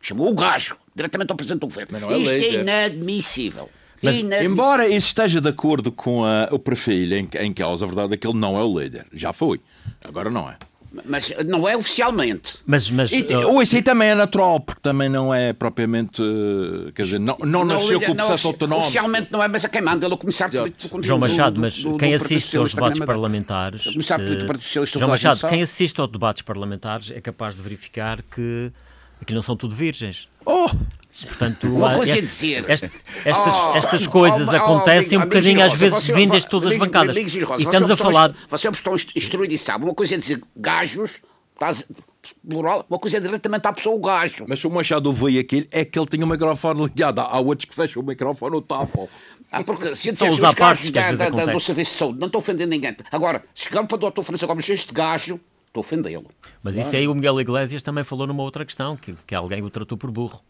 E: Chamou o gajo diretamente ao Presidente do Governo.
D: Mas não é
E: isto
D: líder.
E: é inadmissível.
D: Mas, embora isso esteja de acordo com a- o perfil em, em causa, a verdade é que ele não é o líder. Já foi. Agora não é.
E: Mas não é oficialmente.
B: Mas, mas
D: E,
B: uh,
D: ou isso aí também é natural, porque também não é propriamente. uh, Quer dizer, não, não nasceu
E: liga-
D: com o
E: não,
D: processo autonómico.
E: Oficialmente não é, mas a quem manda ele é o Comissário
D: Exato.
E: Político do-
B: João
E: do-
B: Machado,
E: do-
B: mas
E: do- do
B: quem
E: Partido
B: assiste aos debates parlamentares.
E: O Comissário Político do
B: eh,
E: Partido Socialista
B: João Machado, quem assiste aos debates parlamentares é capaz de verificar que aqui não são tudo virgens.
D: Oh!
B: Portanto,
E: Uma
B: há-
E: coisa é
B: este-
E: dizer.
B: este- estas,
E: Oh,
B: estas
E: oh,
B: coisas
E: oh,
B: acontecem um
E: amigo-
B: bocadinho às vezes
E: você-
B: vindas de todas as bancadas.
E: Rosa,
B: E estamos
E: é
B: a falar.
E: Você é uma pessoa instru- instruída e sabe. Uma coisa é dizer gajos, estás- plural, uma coisa é diretamente à pessoa o gajo.
D: Mas se o Machado ouviu aquilo, é que ele tinha o microfone ligado. Há outros que fecham o microfone no tapo.
E: Ah, porque se dissesse
B: os
E: os gajos da- da- do. Serviço de Saúde, não estou ofendendo ninguém. Agora, se chegar para o Dr. Francisco Gomes, este gajo, estou a ofendê-lo.
B: Mas isso aí o Miguel Iglesias também falou numa outra questão, que, que alguém o tratou por burro.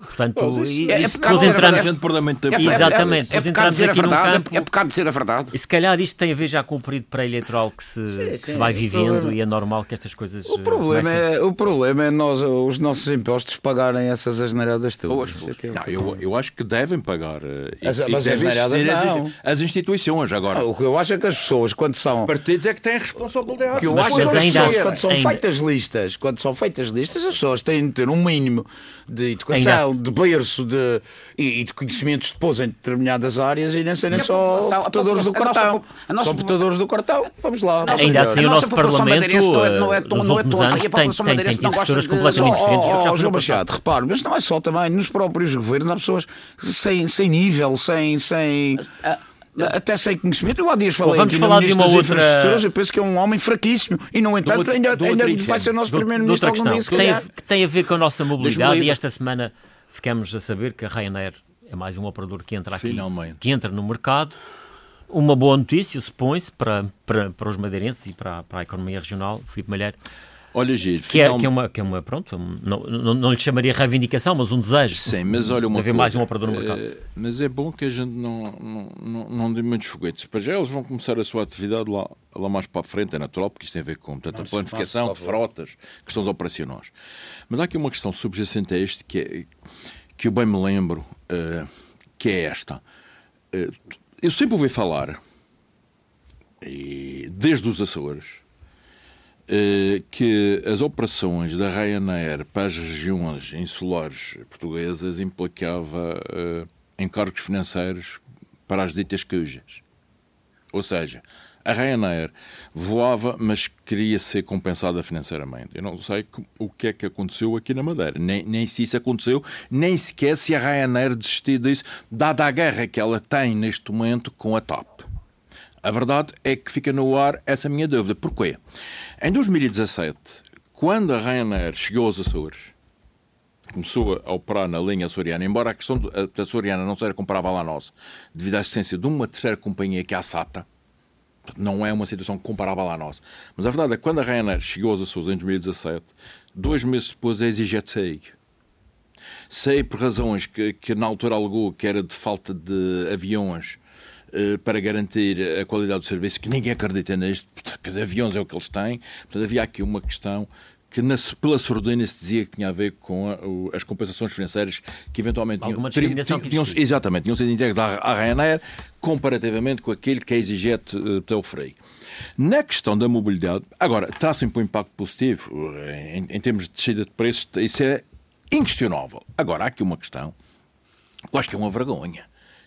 B: Portanto, e-
E: é- é
B: isso
E: dizer a
B: entramos,
E: verdade.
D: gente parlamento
E: É- é-
B: Exatamente,
E: É, é,
B: nós
E: pecado dizer a verdade.
B: campo-
E: É pecado dizer a verdade.
B: E se calhar isto tem a ver já com o período pré-eleitoral que, se, que se
C: sim,
B: vai
C: o
B: vivendo
C: problema-
B: e é normal que estas coisas.
C: O
B: eh,
C: problema, é, o problema é nós, os nossos impostos pagarem essas asneiradas todas. Isso é que é
D: Não, eu, eu acho que devem pagar. eh, e-
C: As-
D: e
C: mas
D: devem as-
C: não.
D: as instituições. Agora,
C: Ah, O que eu acho é que as pessoas, quando são.
D: os partidos é que têm a responsabilidade.
C: Que eu
B: Mas-
C: acho é
B: mas
C: que as
B: ainda
C: pessoas,
B: assim-
C: quando são feitas listas, quando são feitas listas, as pessoas têm de ter um mínimo de educação,
B: assim-
C: de berço de, e, e de conhecimentos depois em determinadas áreas e nem serem só portadores do cartão.
E: nossa
C: São
E: po-
C: portadores do cartão. Vamos lá.
B: Ainda assim,
E: A
B: o nosso Parlamento,
E: não é- não é
B: eh,
E: não é
B: anos,
E: a
B: tem, tem, tem
E: gosta
B: posturas completamente
E: Só-
B: diferentes
C: Oh,
B: foi
C: João. Machado, repare, mas não é só também nos próprios governos, há pessoas sem, sem nível, sem. sem até sem conhecimento. Eu há dias falei
B: Vamos
C: aqui
B: falar de uma outra-
C: Infraestruturas, eu penso que é um homem fraquíssimo. E, no entanto, ainda,
D: do
C: ainda vai ser nosso
B: De- de
C: Primeiro-Ministro algum dia,
B: que tem, que tem a ver com a nossa mobilidade. e esta semana ficamos a saber que a Ryanair é mais um operador que entra aqui,
D: Finalmente.
B: que entra no mercado. Uma boa notícia, supõe-se, para, para, para os madeirenses e para, para a economia regional, Filipe Malheiro,
D: Olha, Giro,
B: que é,
D: final-
B: que é uma, que é uma pronto, não, não, não lhe chamaria reivindicação, mas um desejo.
D: Sim, mas olha uma
B: de haver
D: coisa,
B: mais um operador no mercado.
D: eh, mas é bom que a gente não, não, não, não dê muitos foguetes. Para já eles vão começar a sua atividade lá, lá mais para a frente, é natural, porque isto tem a ver com portanto, a planificação de frotas, questões operacionais. Mas há aqui uma questão subjacente a este que, é, que eu bem me lembro, eh, que é esta. Eh, eu sempre ouvi falar, e desde os Açores, que as operações da Ryanair para as regiões insulares portuguesas implicava uh, encargos financeiros para as ditas cujas. Ou seja, a Ryanair voava, mas queria ser compensada financeiramente. Eu não sei o que é que aconteceu aqui na Madeira, nem, nem se isso aconteceu, nem sequer se a Ryanair desistiu disso, dada a guerra que ela tem neste momento com a TAP. A verdade é que fica no ar essa minha dúvida. Porquê? Em 2017, quando a Ryanair chegou aos Açores, começou a operar na linha açoriana, embora a questão da açoriana não seja comparável à nossa, devido à existência de uma terceira companhia que é a SATA, não é uma situação comparável à nossa. Mas a verdade é que quando a Ryanair chegou aos Açores em 2017, dois meses depois a EasyJet saiu. Saiu por razões que, que na altura alegou que era de falta de aviões para garantir a qualidade do serviço, que ninguém acredita nisto, porque aviões é o que eles têm. Portanto, havia aqui uma questão que na, pela sordina se dizia que tinha a ver com a, o, as compensações financeiras que eventualmente
B: Alguma
D: tinham,
B: tinham,
D: tinham, exatamente, tinham sido entregues à, à Ryanair comparativamente com aquilo que a EasyJet uh, te oferei. Na questão da mobilidade, agora, traz sempre um impacto positivo eh, em, em termos de descida de preços, isso é inquestionável. Agora, há aqui uma questão que eu acho que é uma vergonha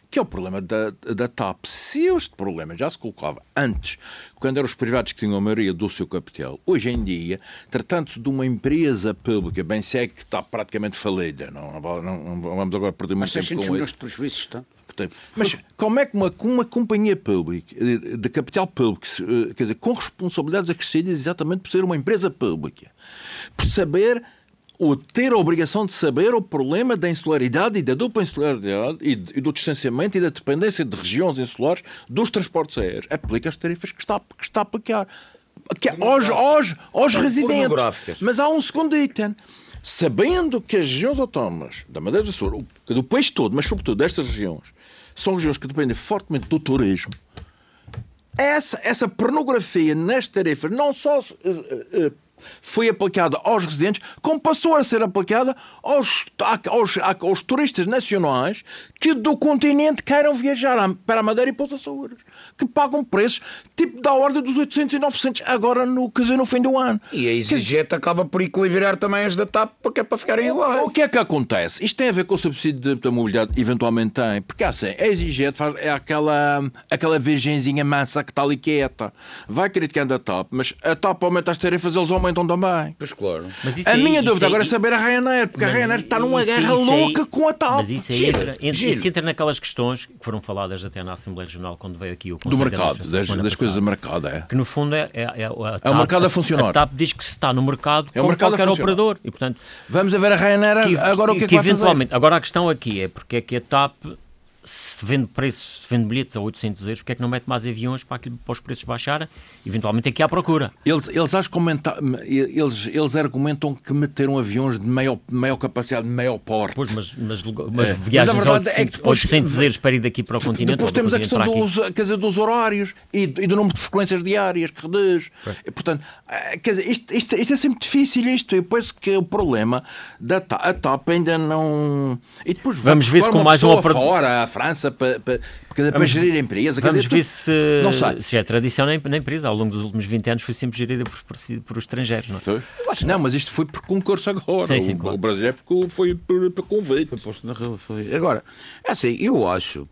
D: que é o problema da, da TAP. Se este problema já se colocava antes, quando eram os privados que tinham a maioria do seu capital, hoje em dia, tratando-se de uma empresa pública, bem sei é que está praticamente falida, não, não, não vamos agora perder muito
E: Mas
D: tempo com
E: isso. de prejuízos, está?
D: Mas como é que uma, uma companhia pública, de capital público, eh, quer dizer, com responsabilidades acrescidas exatamente por ser uma empresa pública, por saber ou ter a obrigação de saber o problema da insularidade e da dupla insularidade e, do distanciamento e da dependência de regiões insulares dos transportes aéreos. Aplica as tarifas que está, que está a aplicar. Que, aos, aos, aos residentes. Mas há um segundo item. Sabendo que as regiões autónomas da Madeira do Sul, do país todo, mas sobretudo destas regiões, são regiões que dependem fortemente do turismo, essa, essa pornografia nas tarifas não só uh, uh, foi aplicada aos residentes, como passou a ser aplicada aos, aos, aos turistas nacionais que do continente queiram viajar para a Madeira e para os Açores, que pagam preços tipo da ordem dos 800 e 900 agora no, quer dizer, no fim do ano.
C: E a EasyJet que... acaba por equilibrar também as da TAP porque é para ficarem iguais.
D: O que é que acontece? Isto tem a ver com o subsídio de mobilidade, eventualmente tem, porque assim, a EasyJet faz, é aquela, aquela virgenzinha massa que está ali quieta. Vai criticando a TAP, mas a TAP aumenta as tarifas, eles aumentam também.
C: Pois claro.
D: a aí, minha dúvida agora é saber a Ryanair, porque a Ryanair está numa guerra louca com a TAP.
B: Mas isso aí entra, entra, isso entra naquelas questões que foram faladas até na Assembleia Regional quando veio aqui o
D: Conselho Do mercado, das, das coisas do mercado, é.
B: Que no fundo é, é, é,
D: a TAP, é o mercado a funcionar.
B: A TAP diz que se está no mercado é o mercado qualquer operador. E, portanto,
D: Vamos a ver a Ryanair que, agora que, o que, é que, que vai
B: fazer. Agora a questão aqui é porque é que a TAP se vende preços, se vende bilhetes a 800 euros, porque é que não mete mais aviões para, aquilo, para os preços baixarem? Eventualmente aqui há procura.
D: Eles, eles, eles, eles argumentam que meteram aviões de maior, maior capacidade, de maior porte.
B: Pois, mas, mas, mas é. viagens mas a verdade a 800, é que depois, 800 euros para ir daqui para o continente.
D: Depois temos a questão dos, quer dizer, dos horários e, e, do número de frequências diárias que reduz. E, portanto, eh, quer dizer, isto, isto, isto, é sempre difícil. Isto. Eu penso que o problema da a TAP ainda não.
B: E depois vamos ver se com mais uma
D: fora, França para, para, para gerir a empresa.
B: Vamos dizer, ver se, não sei. se é tradição na, na empresa. Ao longo dos últimos 20 anos foi sempre gerida por, por, por estrangeiros. Não,
D: é? não, mas isto foi por concurso agora. Sim, sim, o, claro. o brasileiro foi por, por convite.
C: Foi posto na rua. Foi. Agora, é assim, eu acho.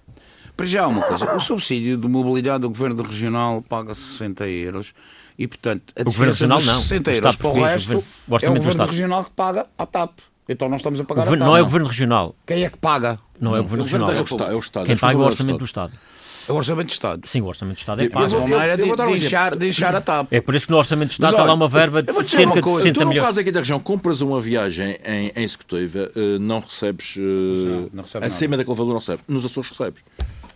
C: Para já uma coisa, o subsídio de mobilidade do governo regional paga 60 euros e, portanto, a
B: o governo regional não.
C: 60 euros para o resto o, o é o governo regional que paga a TAP. Então não estamos a pagar
B: governo,
C: a TAP.
B: Não é o governo regional.
C: Quem é que paga?
B: Não é o Governo Regional. É o Estado. É o Estado. Quem paga é o Orçamento do Estado.
C: É o Orçamento do Estado.
B: Sim, o Orçamento do Estado é pago.
C: Mas de deixar, deixar a TAP.
B: É por isso que no Orçamento do Estado está lá uma verba de cerca de 60 tu, milhões.
D: no caso aqui da região, compras uma viagem em, em executiva, eh, não recebes não, não recebe acima nada. daquele valor, não recebes. Nos Açores recebes.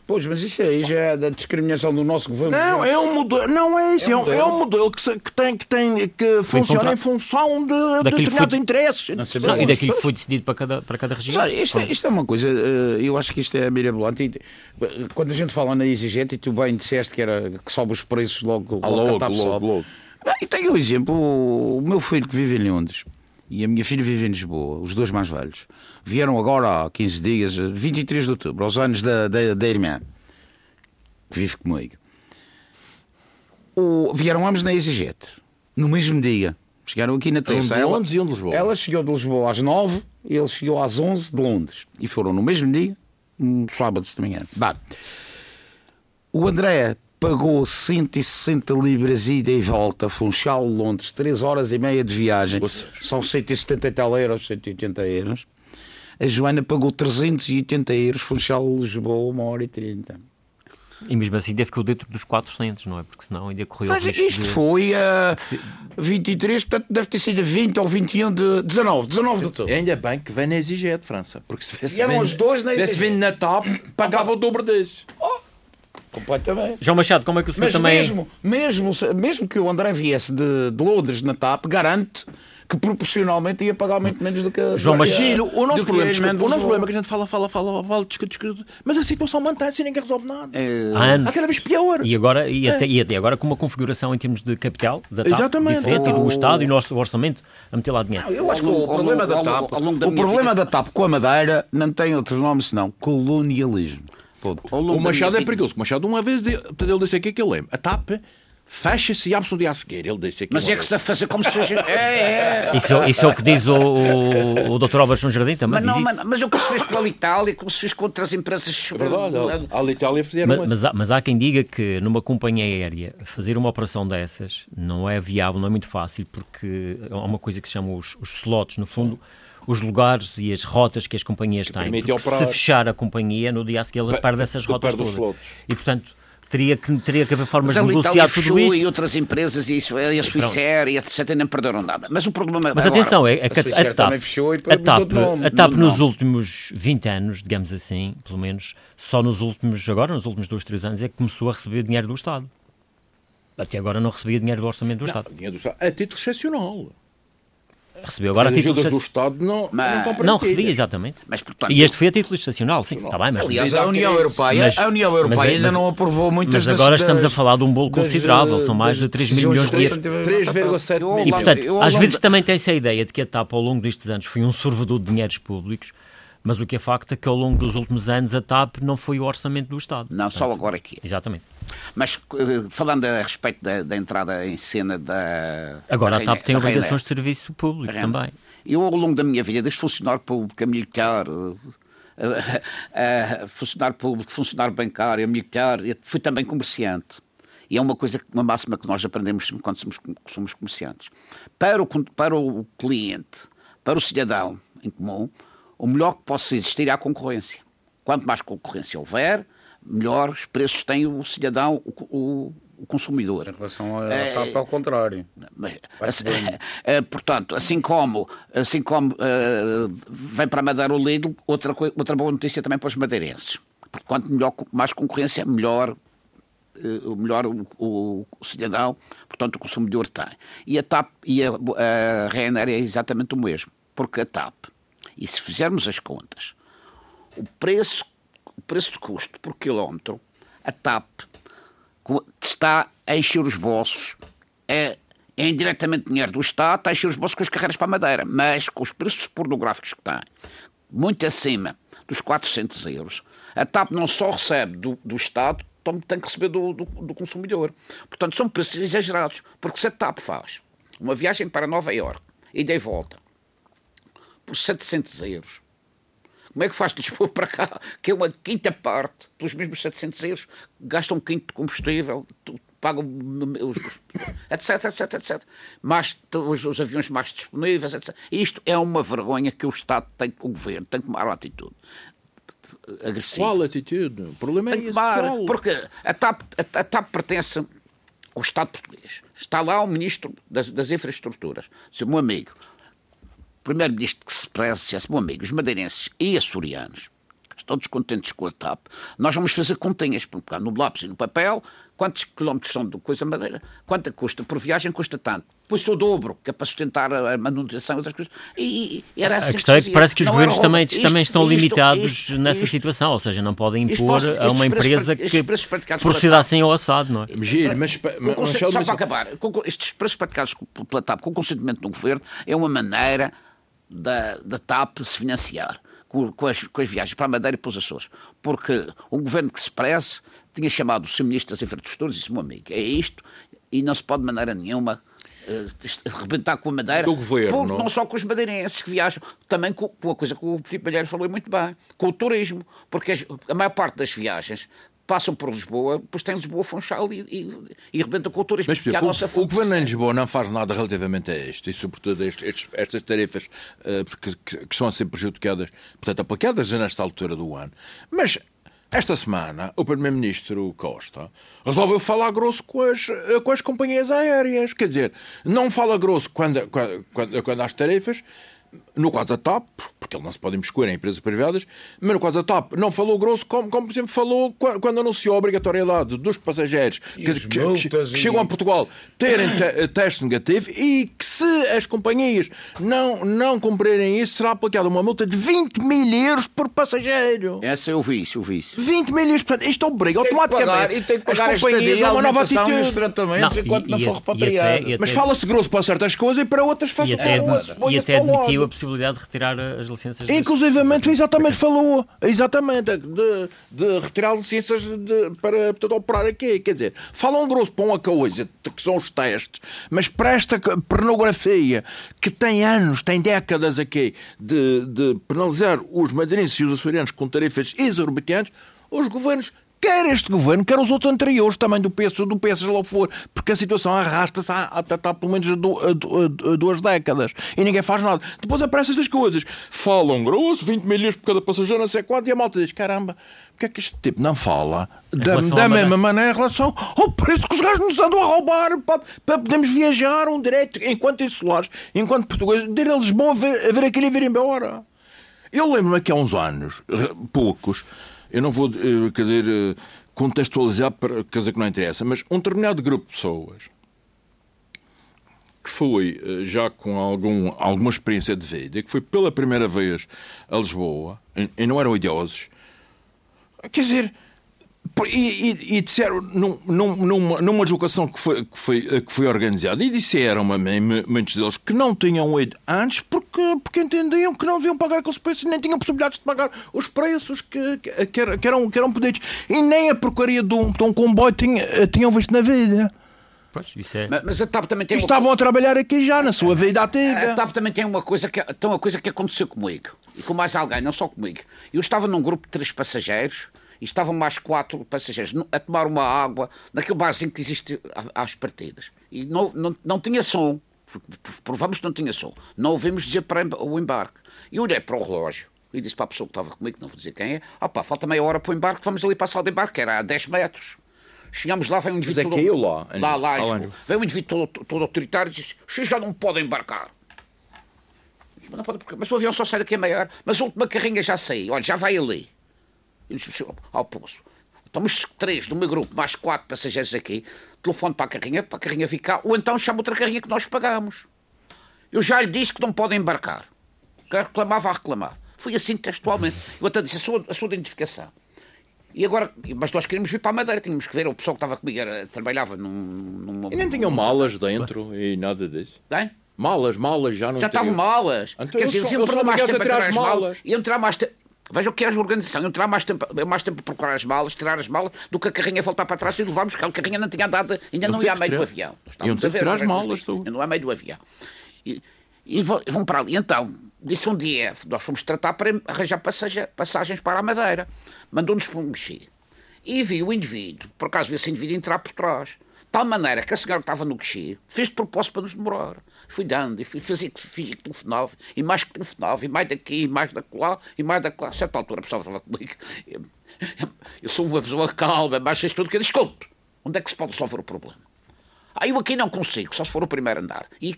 C: Pois, mas isso aí já é da discriminação do nosso governo.
D: Não, é um modelo, não é isso, é um, é um modelo que, se, que, tem, que, tem, que funciona em função de, de determinados foi, interesses.
B: Não, não, e daquilo que foi decidido para cada, para cada região.
C: Sabe, isto, é, isto, é uma coisa, eh, eu acho que isto é mirabolante. Quando a gente fala na exigente, e tu bem disseste que, era, que sobe os preços logo,
D: ah, logo, logo, logo, logo.
C: E tenho um exemplo, o meu filho que vive em Londres e a minha filha vive em Lisboa, os dois mais velhos, vieram agora há 15 dias, 23 de outubro, aos anos da, da, da irmã que vive comigo. O, vieram ambos na EasyJet. no mesmo dia. Chegaram aqui na terça.
D: De
C: Ela-
D: Londres e um de Lisboa.
C: Ela chegou de Lisboa às 9 e ele chegou às 11 de Londres. E foram no mesmo dia, um sábado de manhã. Bah. O André pagou 160 libras ida e volta, Funchal, Londres, 3 horas e meia de viagem. São 170 e tal euros, 180 euros. A Joana pagou 380 euros, Funchal, Lisboa, 1 hora e 30.
B: E mesmo assim que ir dentro dos 400, não é? Porque senão ainda correu o
C: Mas
B: risco
C: isto
B: de...
C: foi a 23, portanto deve ter sido a 20 ou 21 de 19, 19 de outubro.
D: Ainda bem que vem na EasyJet, França. Porque se tivesse vindo-
C: os dois na
D: tivesse
C: EasyJet.
D: vindo na top, pagava o dobro desse.
C: Completamente.
B: João Machado, como é que o senhor
C: Mas
B: também...
C: mesmo, mesmo, mesmo que o André viesse de, de Londres na TAP, garante que proporcionalmente ia pagar muito menos do que a
B: João Machado,
D: o nosso problema,
C: a
D: desculpa, o nosso problema é que a gente fala, fala, fala, fala, discute, discute, mas a situação mantém-se e ninguém resolve nada.
B: Há anos.
D: Há cada vez pior.
B: E agora, e, até, e até agora com uma configuração em termos de capital da TAP
D: Exatamente.
B: diferente e do
C: O-
B: Estado e o nosso orçamento a meter lá dinheiro.
C: Eu acho que o problema da TAP, o problema da TAP com a Madeira não tem outro nome senão colonialismo.
D: O Machado é perigoso. O Machado, uma vez, ele disse aqui que eu lembro. A TAP fecha-se e abre-se no dia a seguir. Ele disse aqui.
E: Mas é que se a fazer como se fosse. É, é.
B: Isso, é- isso é o que diz o, o, o Dr. Albert João Jardim também.
E: Mas, não, mas, mas é o que se fez com a Itália, como se fez com outras empresas.
D: É verdade. A Itália fizeram
B: Mas, mas há, mas há quem diga que numa companhia aérea fazer uma operação dessas não é viável, não é muito fácil, porque há uma coisa que se chama os, os slots, no fundo, os lugares e as rotas que as companhias têm.
D: permite
B: Porque se
D: operar.
B: fechar a companhia, no dia a seguir ela
D: Per-
B: perde essas rotas todas. E portanto teria que, teria que haver formas
E: Mas
B: de
E: a Itália
B: negociar tudo
E: fechou e
B: isso.
E: outras empresas, e, isso, e a Suíça e etc. nem perderam nada. Mas o problema
B: Mas
E: agora-
B: atenção, é, é que
C: a
B: a, a TAP,
C: e
B: a TAP, a TAP nos últimos 20 anos, digamos assim, pelo menos, só nos últimos, agora nos últimos 2, 3 anos, é que começou a receber dinheiro do Estado. Até agora não recebia dinheiro do Orçamento do Estado.
D: Não, dinheiro do Estado. A título excepcional.
B: Recebeu agora a
D: As
B: título
D: ajudas do. Estado não,
E: Mas-
D: não estão
B: Não recebia, exatamente.
E: Mas, portanto,
B: E este foi a título excepcional, sim, está bem, mas,
C: Aliás, a União
D: crise.
C: Europeia,
B: Mas-
C: a União
B: mas-
C: Europeia ainda
B: mas-
C: não aprovou muitas
B: mas
C: das-
B: agora estamos a
C: das-
B: falar de um bolo
C: das,
B: considerável,
C: eh,
B: são mais de
C: das
B: 3 milhões de euros.
C: que
D: 3,7
E: Eu-
B: E, portanto, às vezes também tem essa ideia de que a TAP, ao longo destes anos, foi um sorvedor de dinheiros públicos, mas o que é facto é que ao longo dos últimos anos a TAP não foi o orçamento do Estado.
E: Não, só agora aqui.
B: Exatamente.
E: Mas eh, falando a respeito da, da entrada em cena da.
B: Agora
E: da
B: a TAP tem obrigações de serviço público também.
E: Eu, ao longo da minha vida, desde funcionário público a militar, eh, eh, funcionário público, funcionário bancário, militar, eu fui também comerciante. E é uma coisa, uma máxima que nós aprendemos quando somos, somos comerciantes. Para o, para o cliente, para o cidadão em comum, o melhor que possa existir é a concorrência. Quanto mais concorrência houver, melhor os preços tem o cidadão, o, o- o consumidor.
C: Em relação à
E: É,
C: TAP, ao contrário.
E: Mas, assim, eh, portanto, assim como, assim como eh, vem para Madeira o Lidl, outra, outra boa notícia também para os madeirenses. Porque quanto melhor, mais concorrência, melhor, eh, o melhor o, o- o cidadão, portanto, o consumidor tem. E a TAP e a, a Ryanair é exatamente o mesmo. Porque a TAP, e se fizermos as contas, o preço, o preço de custo por quilómetro, a TAP está a encher os bolsos, é, é indiretamente dinheiro do Estado, está a encher os bolsos com as carreiras para a Madeira, mas com os preços pornográficos que tem, muito acima dos 400 euros, a TAP não só recebe do, do Estado, como tem que receber do, do, do consumidor. Portanto, são preços exagerados, porque se a TAP faz uma viagem para Nova Iorque, e volta, por 700 euros, como é que faz de Lisboa para cá, que é uma quinta parte, pelos mesmos 700 euros, gastam um quinto de combustível, pagam etc, etc, etc. Mais, os, os aviões mais disponíveis, etc. Isto é uma vergonha que o Estado tem, o Governo tem que tomar uma atitude agressiva.
D: Qual atitude? O problema é
E: Tem
D: esse.
E: tomar,
D: Qual?
E: porque a TAP, a, a TAP pertence ao Estado português. Está lá o Ministro das, das Infraestruturas, seu meu amigo, Primeiro-Ministro que se preze, esse meu amigo, os madeirenses e açorianos, estão descontentes com a TAP, nós vamos fazer continhas, porque no lápis e no papel, quantos quilómetros são de coisa madeira, quanto custa por viagem, custa tanto. Depois o dobro, que é para sustentar a manutenção e outras coisas. E, e era assim
B: A questão é que parece que os
E: Não
B: governos também,
E: roubo.
B: também
E: Isto-
B: estão
E: isto-
B: limitados
E: isto-
B: nessa
E: isto-
B: situação, ou seja, não podem
E: isto
B: impor a uma empresa que
E: preços praticados pela
B: proceda assim ao assado, não é?
D: Giro, mas, mas,
E: consen-
D: Michel,
E: só
D: mas-
E: para acabar, estes preços praticados pela TAP com o consentimento do governo é uma maneira da, da TAP se financiar com, com as, com as viagens para a Madeira e para os Açores. Porque o governo que se preze tinha chamado o seu ministro das Infraestruturas e disse: meu amigo, é isto, e não se pode de maneira nenhuma uh, rebentar com a Madeira.
D: Governo,
E: por,
D: não?
E: não só com os madeirenses que viajam, também com, com a coisa que o Filipe Malheiro falou muito bem, com o turismo. Porque as, a maior parte das viagens passam por Lisboa, depois tem Lisboa Funchal e, e, e rebenta com o turismo.
D: Mas,
E: a nossa
D: o, o governo em. Lisboa não faz nada relativamente a isto e, sobretudo, a estes- estas tarefas eh, que, que, que estão a ser prejudicadas, portanto, aplacadas nesta altura do ano. Mas esta semana, o Primeiro-Ministro Costa resolveu falar grosso com as, eh, com as companhias aéreas. Quer dizer, não fala grosso quando, quando, quando, quando há as tarefas. No caso da TAP, porque ele não se pode imiscuir em empresas privadas, mas no caso da TAP não falou grosso como, como por exemplo, falou quando, anunciou a obrigatoriedade dos passageiros que, que- que- que
C: e-
D: chegam a Portugal terem te- teste negativo e que se as companhias não, não cumprirem isso, será aplicada uma multa de 20 mil euros por passageiro.
E: Essa eu vi isso, eu vi isso.
D: 20 mil euros, portanto, isto obriga automaticamente
C: e tem que pagar
D: as companhias a uma nova atitude.
C: tratamentos
B: Não,
C: enquanto
B: e-
C: não for repatriado.
B: até-
D: Mas fala-se grosso para certas coisas e para outras faz
B: E até,
D: faz-
B: e até
D: o
B: admitiu a possibilidade de retirar as licenças. Das-
D: Inclusivamente, exatamente falou, exatamente, de, de retirar licenças de, para portanto, operar aqui. Quer dizer, falam grosso para uma coisa, que são os testes, mas para esta pornografia que tem anos, tem décadas aqui, de, de penalizar os madeirenses e os açorianos com tarifas exorbitantes, os governos. Quer este governo, quer os outros anteriores, também do PS, do PS, lá for, porque a situação arrasta-se há, há, há pelo menos du- a du- a duas décadas e ninguém faz nada. Depois aparecem estas coisas, falam grosso, 20 milhões por cada passageiro, não sei quanto, e a malta diz: caramba, porque é que este tipo não fala da, da mesma maneira em relação ao preço que os gajos nos andam a roubar para, para podermos viajar um direito, enquanto insulares, enquanto portugueses, de ir a Lisboa, ver, a ver aquilo e vir embora. Eu lembro-me que há uns anos, poucos, eu não vou, eh, quer dizer, eh, contextualizar para dizer que não interessa, mas um determinado grupo de pessoas que foi eh, já com algum, alguma experiência de vida, que foi pela primeira vez a Lisboa, e não eram idosos, quer dizer, e, e, e disseram num, num, numa, numa deslocação que foi, que, foi, que foi organizada, e disseram a mim, muitos deles, que não tinham ido antes porque, porque entendiam que não deviam pagar aqueles preços, nem tinham possibilidades de pagar os preços que, que, que eram, que, eram, pedidos. E nem a porcaria de um, de um comboio tinha, tinham visto na vida.
B: Pois, isso é.
E: Mas, mas a TAP também
D: E
E: tem uma
D: estavam a trabalhar aqui já na sua vida ativa.
E: A TAP também tem uma coisa que, tem uma coisa que aconteceu comigo e com mais alguém, não só comigo. Eu estava num grupo de três passageiros e estavam mais quatro passageiros a tomar uma água naquele barzinho que existe às partidas. E não, não, não tinha som. Provamos que não tinha som. Não ouvimos dizer para o embarque. E olhei para o relógio e disse para a pessoa que estava comigo, não vou dizer quem é, opá, falta meia hora para o embarque, vamos ali para a sala de embarque, que era a 10 metros. Chegamos lá, vem um indivíduo.
D: é aqui ou lá,
E: Lá, lá? Vem um indivíduo todo, todo autoritário e disse: Vocês já não podem embarcar. Mas, não pode, mas o avião só sai daqui a meia hora. Mas a última carrinha já saiu. Olha, já vai ali. Eu disse: "Senhor, Ao poço. Estamos três do meu grupo, mais quatro passageiros aqui. Telefone para a carrinha, para a carrinha cá. Ou então chama outra carrinha que nós pagamos. Eu já lhe disse que não podem embarcar. Quer reclamar, vá reclamar. Foi assim textualmente. Eu até disse a sua, a sua identificação. E agora, mas nós queríamos vir para a Madeira, tínhamos que ver. O pessoal que estava comigo era, trabalhava num, numa.
D: E nem tinham malas dentro e nada disso.
E: Tem?
D: Malas, malas já não
E: Já estavam malas.
D: Então
E: Quer dizer, iam
D: eles
E: perder
D: são
E: mais tempo
D: a
E: a
D: malas.
E: malas. Iam tirar mais tempo. Veja o que é a organização. Iam tirar mais tempo, mais tempo a procurar as malas, tirar as malas, do que a carrinha voltar para trás e levarmos, porque a carrinha não tinha andado, ainda não
D: ter
E: ia a meio do avião.
D: Iam ter
E: a
D: que
E: ver,
D: tirar as malas, tu.
E: Não é meio do avião. E, e vão para ali. Então, disse um dia, nós fomos tratar para arranjar passagem- passagens para a Madeira. Mandou-nos para um guichê. E vi o indivíduo, por acaso vi esse indivíduo entrar por trás. De tal maneira que a senhora que estava no guichê fez de propósito para nos demorar. Fui dando e fui fazer que fingi que telefonava, e mais que telefonava, e mais daqui, e mais daquela, e mais daquela. A certa altura a pessoa estava comigo. Eu, eu sou uma pessoa calma, mas isto tudo que eu desculpe. Onde é que se pode resolver o problema? Ah, eu aqui não consigo, só se for o primeiro andar. E,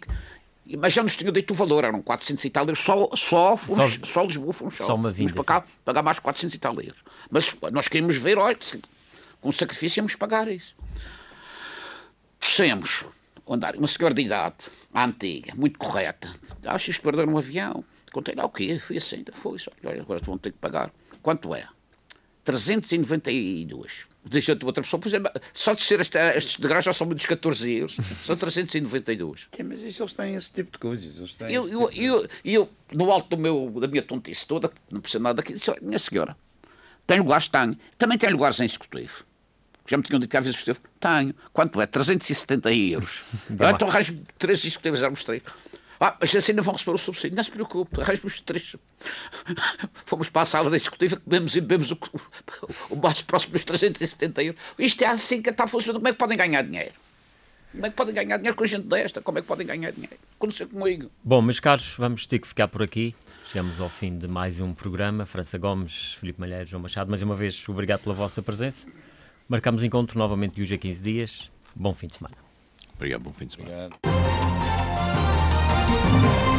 E: mas já nos tinham dito o valor, eram 400 e tal euros, só, só, Funch-
B: Só-
E: só, Lisboa Funchal.
B: só uma vinda,
E: para cá pagar mais 400 e tal euros. Mas nós queríamos ver, olha, com sacrifício íamos pagar isso. Descemos, andar, uma senhora de idade, antiga, muito correta. Achas que perderam um avião? Contei lá o quê? Fui assim, então foi isso. Olha, agora vão ter que pagar. Quanto é? 392. Deixa-te outra pessoa, pois é, só descer esta, estes degraus já são muitos 14 euros. São 392.
C: Sim, mas isso eles têm esse tipo de coisas. Eles têm
E: Eu, eu,
C: tipo de-
E: eu, eu, no alto do meu, da minha tontice toda, não percebo nada daqui, disse: olha, minha senhora, tem lugares? Tenho. Também tem lugares em executivo. Já me tinham dito que às vezes tenho. Quanto é? 370 euros. ah, então arranjo três executivos, éramos três. Ah, mas assim não vão receber o subsídio. Não se preocupe, arranjo os três. Fomos para a sala da executiva, comemos e bebemos o, o mais próximo dos 370 euros. Isto é assim que está funcionando. Como é que podem ganhar dinheiro? Como é que podem ganhar dinheiro com gente desta? Como é que podem ganhar dinheiro? Conhecer comigo.
B: Bom, meus caros, vamos ter que ficar por aqui. Chegamos ao fim de mais um programa. França Gomes, Filipe Malheiro, João Machado, mais uma vez, obrigado pela vossa presença. Marcamos encontro novamente de hoje a 15 dias. Bom fim de semana.
D: Obrigado, bom fim de semana. Obrigado.